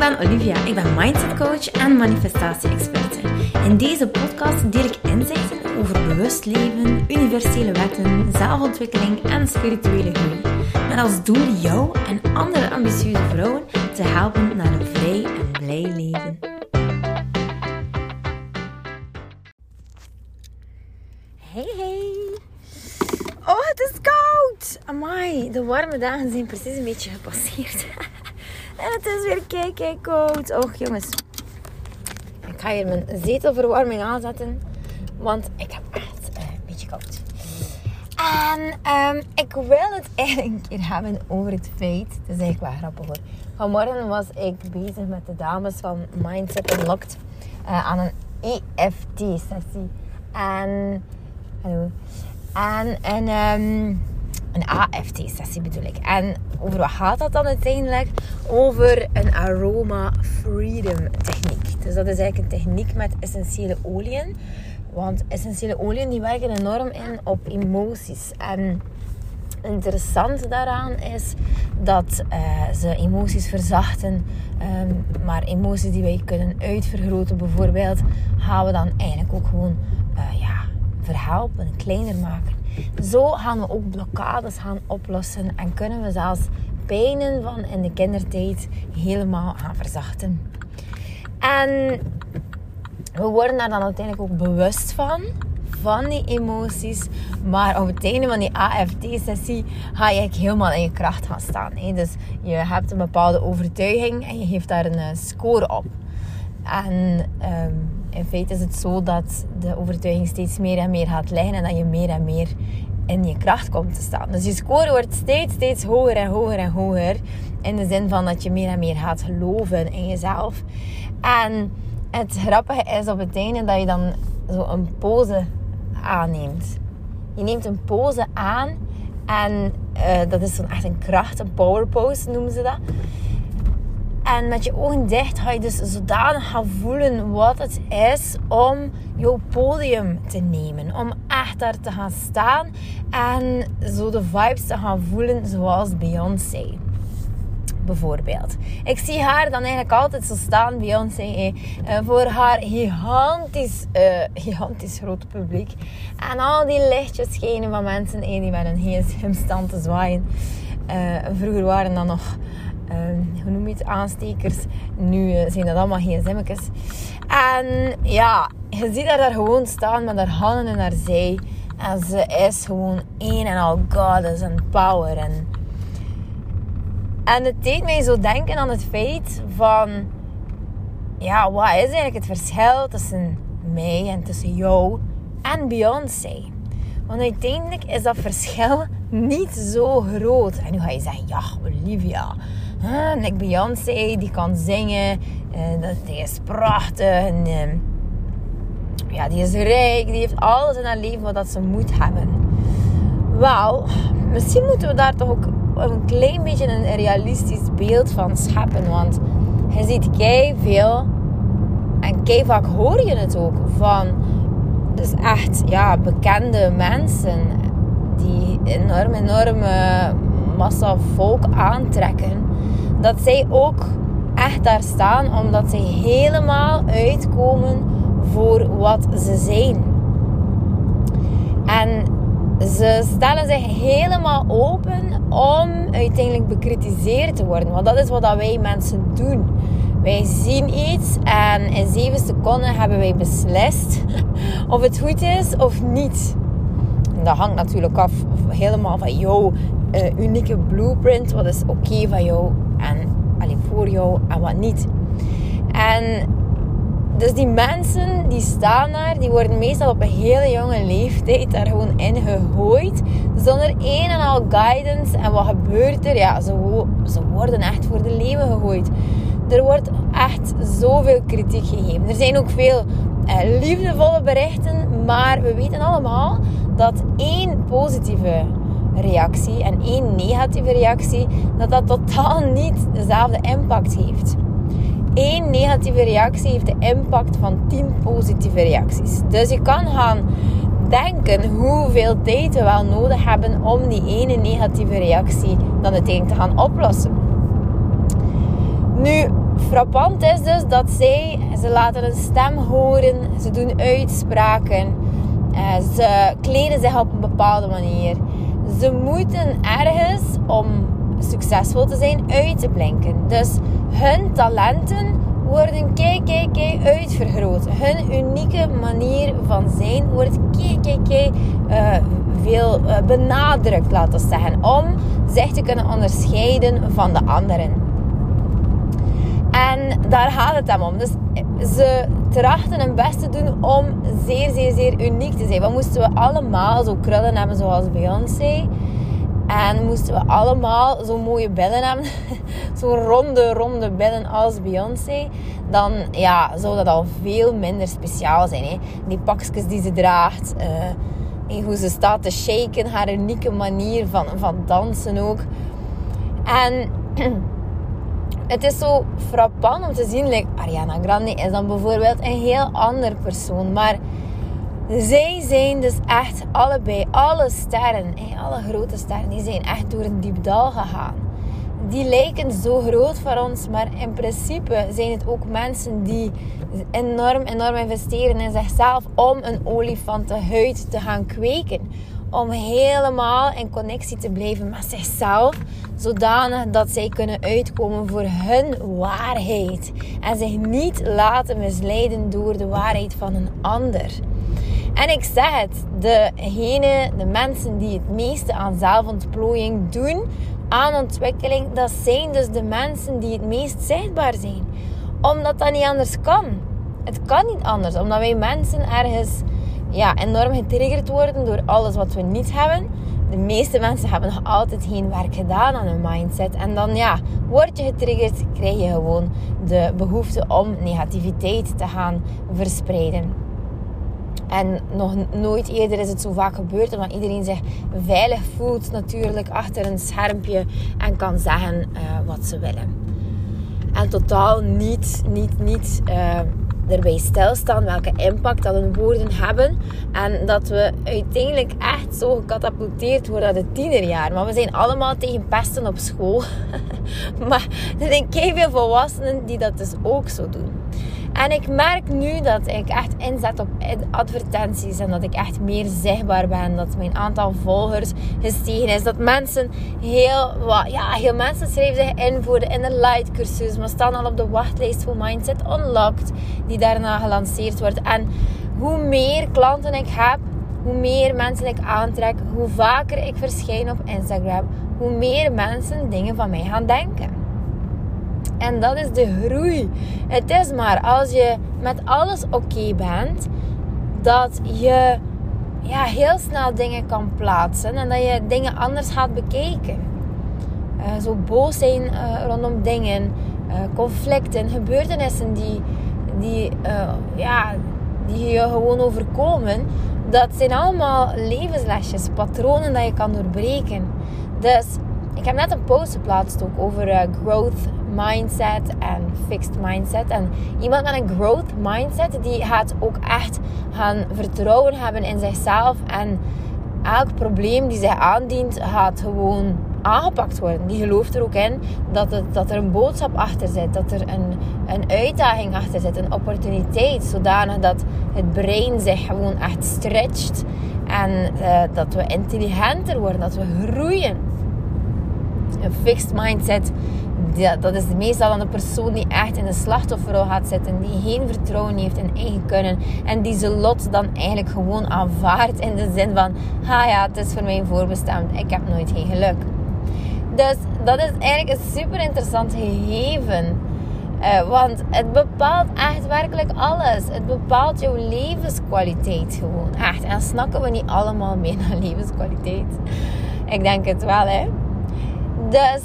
ben Olivia. Ik ben mindset coach en manifestatie-experte. In deze podcast deel ik inzichten over bewust leven, universele wetten, zelfontwikkeling en spirituele groei. Met als doel jou en andere ambitieuze vrouwen te helpen naar een vrij en blij leven. Hey hey! Oh, het is koud! Amai, de warme dagen zijn precies een beetje gepasseerd. En het is weer kei, kei koud. Och jongens. Ik ga hier mijn zetelverwarming aanzetten. Want ik heb echt uh, een beetje koud. En um, ik wil het eigenlijk een keer hebben over het feit. Het is eigenlijk wel grappig hoor. Vanmorgen was ik bezig met de dames van Mindset Unlocked. Uh, aan een EFT-sessie. En... Hallo. En... en um, een AFT-sessie bedoel ik. En over wat gaat dat dan uiteindelijk? Over een aroma freedom techniek. Dus dat is eigenlijk een techniek met essentiële oliën. Want essentiële oliën die werken enorm in op emoties. En interessant daaraan is dat uh, ze emoties verzachten. Um, maar emoties die wij kunnen uitvergroten bijvoorbeeld, gaan we dan eigenlijk ook gewoon uh, ja, verhelpen, kleiner maken. Zo gaan we ook blokkades gaan oplossen en kunnen we zelfs pijnen van in de kindertijd helemaal gaan verzachten. En we worden daar dan uiteindelijk ook bewust van, van die emoties. Maar op het einde van die AFT-sessie ga je eigenlijk helemaal in je kracht gaan staan. Dus je hebt een bepaalde overtuiging en je geeft daar een eh, score op. En um, in feite is het zo dat de overtuiging steeds meer en meer gaat liggen en dat je meer en meer in je kracht komt te staan. Dus je score wordt steeds, steeds hoger en hoger en hoger. In de zin van dat je meer en meer gaat geloven in jezelf. En het grappige is op het einde dat je dan zo een pose aanneemt. Je neemt een pose aan en uh, dat is dan echt een kracht, een power pose noemen ze dat. En met je ogen dicht ga je dus zodanig gaan voelen wat het is om jouw podium te nemen. Om echt daar te gaan staan en zo de vibes te gaan voelen zoals Beyoncé. Bijvoorbeeld. Ik zie haar dan eigenlijk altijd zo staan, Beyoncé, eh, voor haar gigantisch, uh, gigantisch groot publiek. En al die lichtjes schenen van mensen eh, die met een gsm staan te zwaaien. Vroeger waren dan nog uh, hoe noem je het, aanstekers. Nu uh, zijn dat allemaal gsm'tjes. En ja, je ziet haar daar gewoon staan met haar handen in haar zij. En ze is gewoon een en al goddess en power. En, en het deed mij zo denken aan het feit van... Ja, wat is eigenlijk het verschil tussen mij en tussen jou en Beyoncé? Want uiteindelijk is dat verschil niet zo groot. En nu ga je zeggen, ja, Olivia, Nick Beyoncé, die kan zingen, uh, die is prachtig, en, uh, ja, die is rijk, die heeft alles in haar leven wat dat ze moet hebben. Wel, misschien moeten we daar toch ook een klein beetje een realistisch beeld van scheppen, want je ziet kei veel en kei vaak hoor je het ook van dus echt ja, bekende mensen die enorm, enorme massa volk aantrekken. Dat zij ook echt daar staan omdat zij helemaal uitkomen voor wat ze zijn. En ze stellen zich helemaal open om uiteindelijk bekritiseerd te worden. Want dat is wat wij mensen doen. Wij zien iets en in zeven seconden hebben wij beslist of het goed is of niet. En dat hangt natuurlijk af helemaal van jouw uh, unieke blueprint. Wat is oké van jou en alleen voor jou en wat niet. En dus die mensen die staan daar, die worden meestal op een hele jonge leeftijd daar gewoon in gegooid. Zonder een en al guidance. En wat gebeurt er? Ja, ze, ze worden echt voor de leeuwen gegooid er wordt echt zoveel kritiek gegeven. Er zijn ook veel eh, liefdevolle berichten, maar we weten allemaal dat één positieve reactie en één negatieve reactie, dat dat totaal niet dezelfde impact heeft. Eén negatieve reactie heeft de impact van tien positieve reacties. Dus je kan gaan denken hoeveel tijd we wel nodig hebben om die ene negatieve reactie dan uiteindelijk te gaan oplossen. Nu, frappant is dus dat zij, ze laten een stem horen, ze doen uitspraken, uh, ze kleden zich op een bepaalde manier. Ze moeten ergens om succesvol te zijn uit te blinken. Dus hun talenten worden kei, kei, kei uitvergroot. Hun unieke manier van zijn wordt kei, kei, kei uh, veel uh, benadrukt, laten we zeggen. Om zich te kunnen onderscheiden van de anderen. En daar gaat het hem om. Dus ze trachten hun best te doen om zeer, zeer, zeer uniek te zijn. Wat moesten we allemaal zo krullen hebben zoals Beyoncé? En moesten we allemaal zo'n mooie billen hebben, zo'n ronde, ronde billen als Beyoncé, dan ja, zou dat al veel minder speciaal zijn. Hè? Die pakjes die ze draagt, uh, hoe ze staat te shaken, haar unieke manier van, van dansen ook. En het is zo frappant om te zien, like Ariana Grande is dan bijvoorbeeld een heel ander persoon, maar zij zijn dus echt allebei, alle sterren, alle grote sterren, die zijn echt door een diep dal gegaan. Die lijken zo groot voor ons, maar in principe zijn het ook mensen die enorm, enorm investeren in zichzelf om een olifantenhuid te gaan kweken. Om helemaal in connectie te blijven met zichzelf, zodanig dat zij kunnen uitkomen voor hun waarheid. En zich niet laten misleiden door de waarheid van een ander. En ik zeg het, degene, de mensen die het meeste aan zelfontplooiing doen, aan ontwikkeling, dat zijn dus de mensen die het meest zichtbaar zijn. Omdat dat niet anders kan. Het kan niet anders, omdat wij mensen ergens ja, enorm getriggerd worden door alles wat we niet hebben. De meeste mensen hebben nog altijd geen werk gedaan aan hun mindset. En dan ja, word je getriggerd, krijg je gewoon de behoefte om negativiteit te gaan verspreiden. En nog nooit eerder is het zo vaak gebeurd, omdat iedereen zich veilig voelt natuurlijk achter een schermpje en kan zeggen uh, wat ze willen. En totaal niet, niet, niet uh, erbij stilstaan welke impact dat hun woorden hebben. En dat we uiteindelijk echt zo gecatapulteerd worden naar de tienerjaar. Maar we zijn allemaal tegen pesten op school. maar er zijn veel volwassenen die dat dus ook zo doen. En ik merk nu dat ik echt inzet op advertenties en dat ik echt meer zichtbaar ben. Dat mijn aantal volgers gestegen is. Dat mensen heel, ja, heel mensen schrijven zich in voor de Light cursus, maar staan al op de wachtlijst voor Mindset Unlocked, die daarna gelanceerd wordt. En hoe meer klanten ik heb, hoe meer mensen ik aantrek, hoe vaker ik verschijn op Instagram, hoe meer mensen dingen van mij gaan denken. En dat is de groei. Het is maar als je met alles oké bent, dat je ja, heel snel dingen kan plaatsen en dat je dingen anders gaat bekijken. Uh, zo boos zijn uh, rondom dingen, uh, conflicten, gebeurtenissen die, die, ja, die je gewoon overkomen. Dat zijn allemaal levenslesjes, patronen dat je kan doorbreken. Dus ik heb net een post geplaatst ook over growth mindset en fixed mindset. En iemand met een growth mindset, die gaat ook echt gaan vertrouwen hebben in zichzelf. En elk probleem die zich aandient, gaat gewoon aangepakt worden. Die gelooft er ook in dat, het, dat er een boodschap achter zit, dat er een, een uitdaging achter zit, een opportuniteit, zodanig dat het brein zich gewoon echt stretcht en uh, dat we intelligenter worden, dat we groeien. Een fixed mindset dat is meestal dan de persoon die echt in de slachtofferrol gaat zitten, die geen vertrouwen heeft in eigen kunnen en die zijn lot dan eigenlijk gewoon aanvaardt in de zin van, ha ja, het is voor mij voorbestemd, ik heb nooit geen geluk. Dus dat is eigenlijk een super interessant gegeven. Uh, want het bepaalt echt werkelijk alles. Het bepaalt jouw levenskwaliteit gewoon. Echt. En snakken we niet allemaal meer naar levenskwaliteit? Ik denk het wel, hè. Dus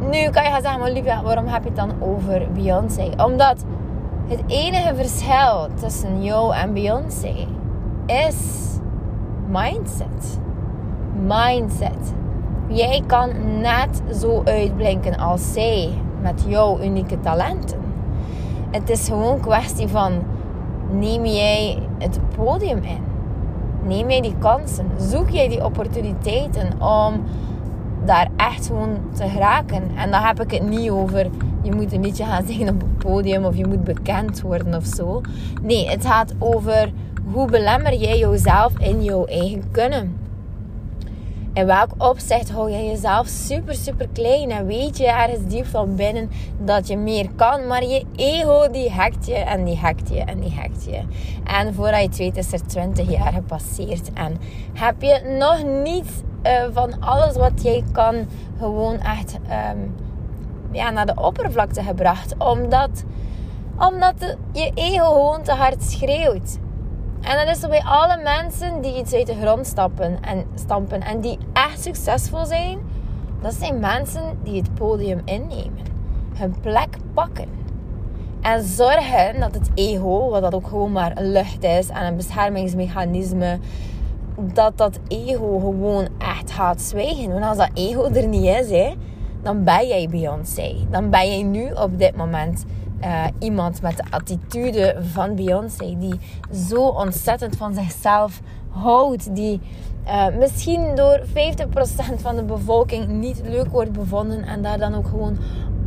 nu kan je gaan zeggen, maar Livia, waarom heb je het dan over Beyoncé? Omdat het enige verschil tussen jou en Beyoncé is mindset. Mindset. Jij kan net zo uitblinken als zij met jouw unieke talenten. Het is gewoon een kwestie van neem jij het podium in? Neem jij die kansen? Zoek jij die opportuniteiten om daar echt gewoon te geraken. En dan heb ik het niet over je moet een liedje gaan zingen op het podium of je moet bekend worden of zo. Nee, het gaat over hoe belemmer jij jezelf in jouw eigen kunnen. In welk opzicht hou je jezelf super, super klein en weet je ergens diep van binnen dat je meer kan, maar je ego die hekt je en die hekt je en die hekt je. En voordat je het weet is er 20 jaar gepasseerd en heb je nog niet uh, van alles wat jij kan gewoon echt um, ja, naar de oppervlakte gebracht. Omdat, omdat je ego gewoon te hard schreeuwt. En dat is zo bij alle mensen die iets uit de grond stappen en, stampen en die echt succesvol zijn. Dat zijn mensen die het podium innemen. Hun plek pakken. En zorgen dat het ego, wat dat ook gewoon maar lucht is en een beschermingsmechanisme, dat dat ego gewoon echt gaat zwijgen. Want als dat ego er niet is, hè, dan ben jij Beyoncé. Dan ben jij nu op dit moment uh, iemand met de attitude van Beyoncé. Die zo ontzettend van zichzelf houdt. Die uh, misschien door 50% van de bevolking niet leuk wordt bevonden. En daar dan ook gewoon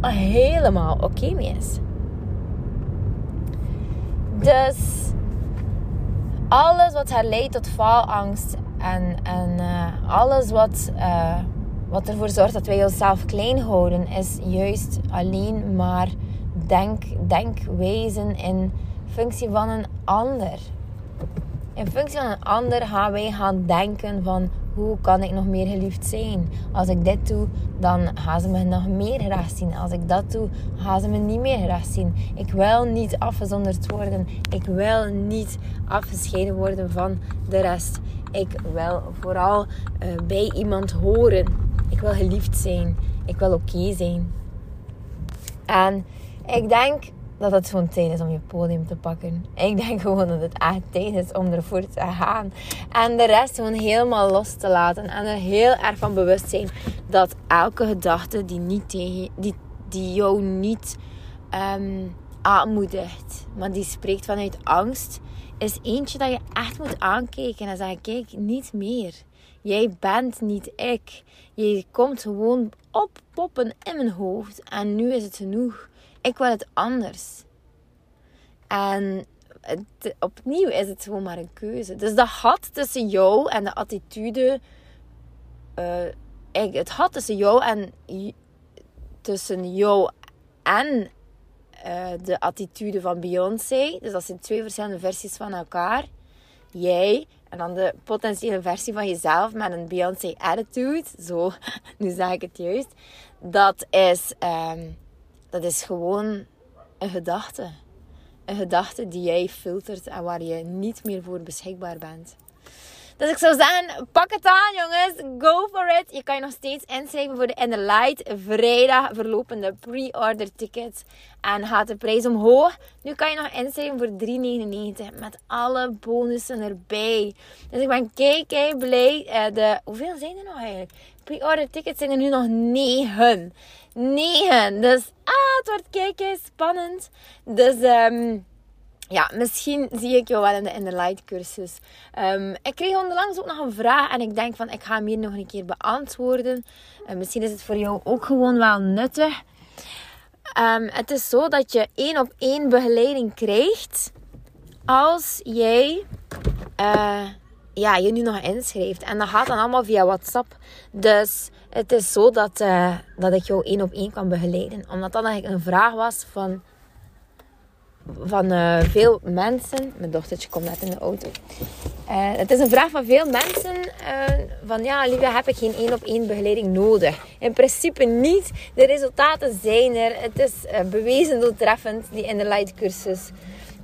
helemaal oké mee is. Dus alles wat haar leidt tot faalangst en, en uh, alles wat, uh, wat ervoor zorgt dat wij onszelf klein houden, is juist alleen maar denk, denkwijzen in functie van een ander. In functie van een ander gaan wij gaan denken van hoe kan ik nog meer geliefd zijn? Als ik dit doe, dan gaan ze me nog meer graag zien. Als ik dat doe, gaan ze me niet meer graag zien. Ik wil niet afgezonderd worden. Ik wil niet afgescheiden worden van de rest. Ik wil vooral uh, bij iemand horen. Ik wil geliefd zijn. Ik wil oké zijn. En ik denk dat het gewoon tijd is om je podium te pakken. Ik denk gewoon dat het echt tijd is om ervoor te gaan. En de rest gewoon helemaal los te laten. En er heel erg van bewust zijn dat elke gedachte die, niet tegen, die, die jou niet um, aanmoedigt, maar die spreekt vanuit angst, is eentje dat je echt moet aankijken en zeggen: kijk, niet meer. Jij bent niet ik. Je komt gewoon oppoppen in mijn hoofd en nu is het genoeg. Ik wil het anders. En opnieuw is het gewoon maar een keuze. Dus dat had tussen jou en de attitude. Uh, het had tussen jou en tussen jou en uh, de attitude van Beyoncé. Dus dat zijn twee verschillende versies van elkaar. Jij en dan de potentiële versie van jezelf met een Beyoncé attitude. Zo, nu zeg ik het juist. Dat is um, dat is gewoon een gedachte. Een gedachte die jij filtert en waar je niet meer voor beschikbaar bent. Dus ik zou zeggen, pak het aan jongens. Go for it. Je kan je nog steeds inschrijven voor de In The Light vrijdag verlopende pre-order tickets. En gaat de prijs omhoog. Nu kan je nog inschrijven voor 3,99 met alle bonussen erbij. Dus ik ben kei, kei blij. Uh, de, hoeveel zijn er nog eigenlijk? Pre-order tickets zijn er nu nog 9. 9. Dus ah, het wordt kijken, spannend. Dus um, ja, misschien zie ik jou wel in de, in de light cursus. Um, ik kreeg onlangs ook nog een vraag en ik denk van ik ga hem hier nog een keer beantwoorden. Misschien is het voor jou ook gewoon wel nuttig. Um, het is zo dat je één op één begeleiding krijgt als jij uh, ja, je nu nog inschrijft. En dat gaat dan allemaal via WhatsApp. Dus het is zo dat, uh, dat ik jou één op één kan begeleiden. Omdat dat eigenlijk een vraag was van, van uh, veel mensen. Mijn dochtertje komt net in de auto. Uh, het is een vraag van veel mensen. van ja, Livia, heb ik geen één op één begeleiding nodig? In principe niet. De resultaten zijn er. Het is bewezen doeltreffend, die in de light cursus.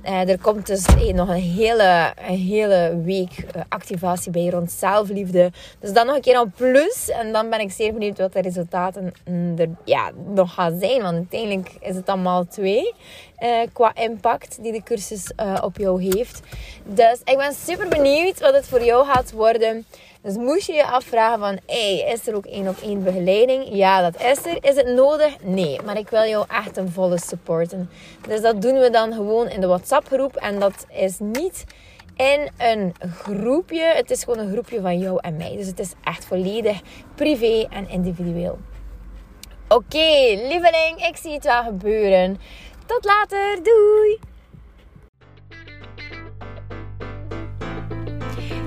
Uh, er komt dus nog een hele, een hele week uh, activatie bij rond zelfliefde. Dus dan nog een keer een plus. En dan ben ik zeer benieuwd wat de resultaten er ja, nog gaan zijn. Want uiteindelijk is het allemaal twee. Uh, qua impact die de cursus op jou heeft. Dus ik ben super benieuwd wat het voor jou gaat worden. Dus moest je je afvragen van, is er ook één op één begeleiding? Ja, dat is er. Is het nodig? Nee, maar ik wil jou echt een volle supporten. Dus dat doen we dan gewoon in de WhatsApp groep. En dat is niet in een groepje. Het is gewoon een groepje van jou en mij. Dus het is echt volledig privé en individueel. Oké, lieveling, ik zie het wel gebeuren. Tot later, doei!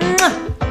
木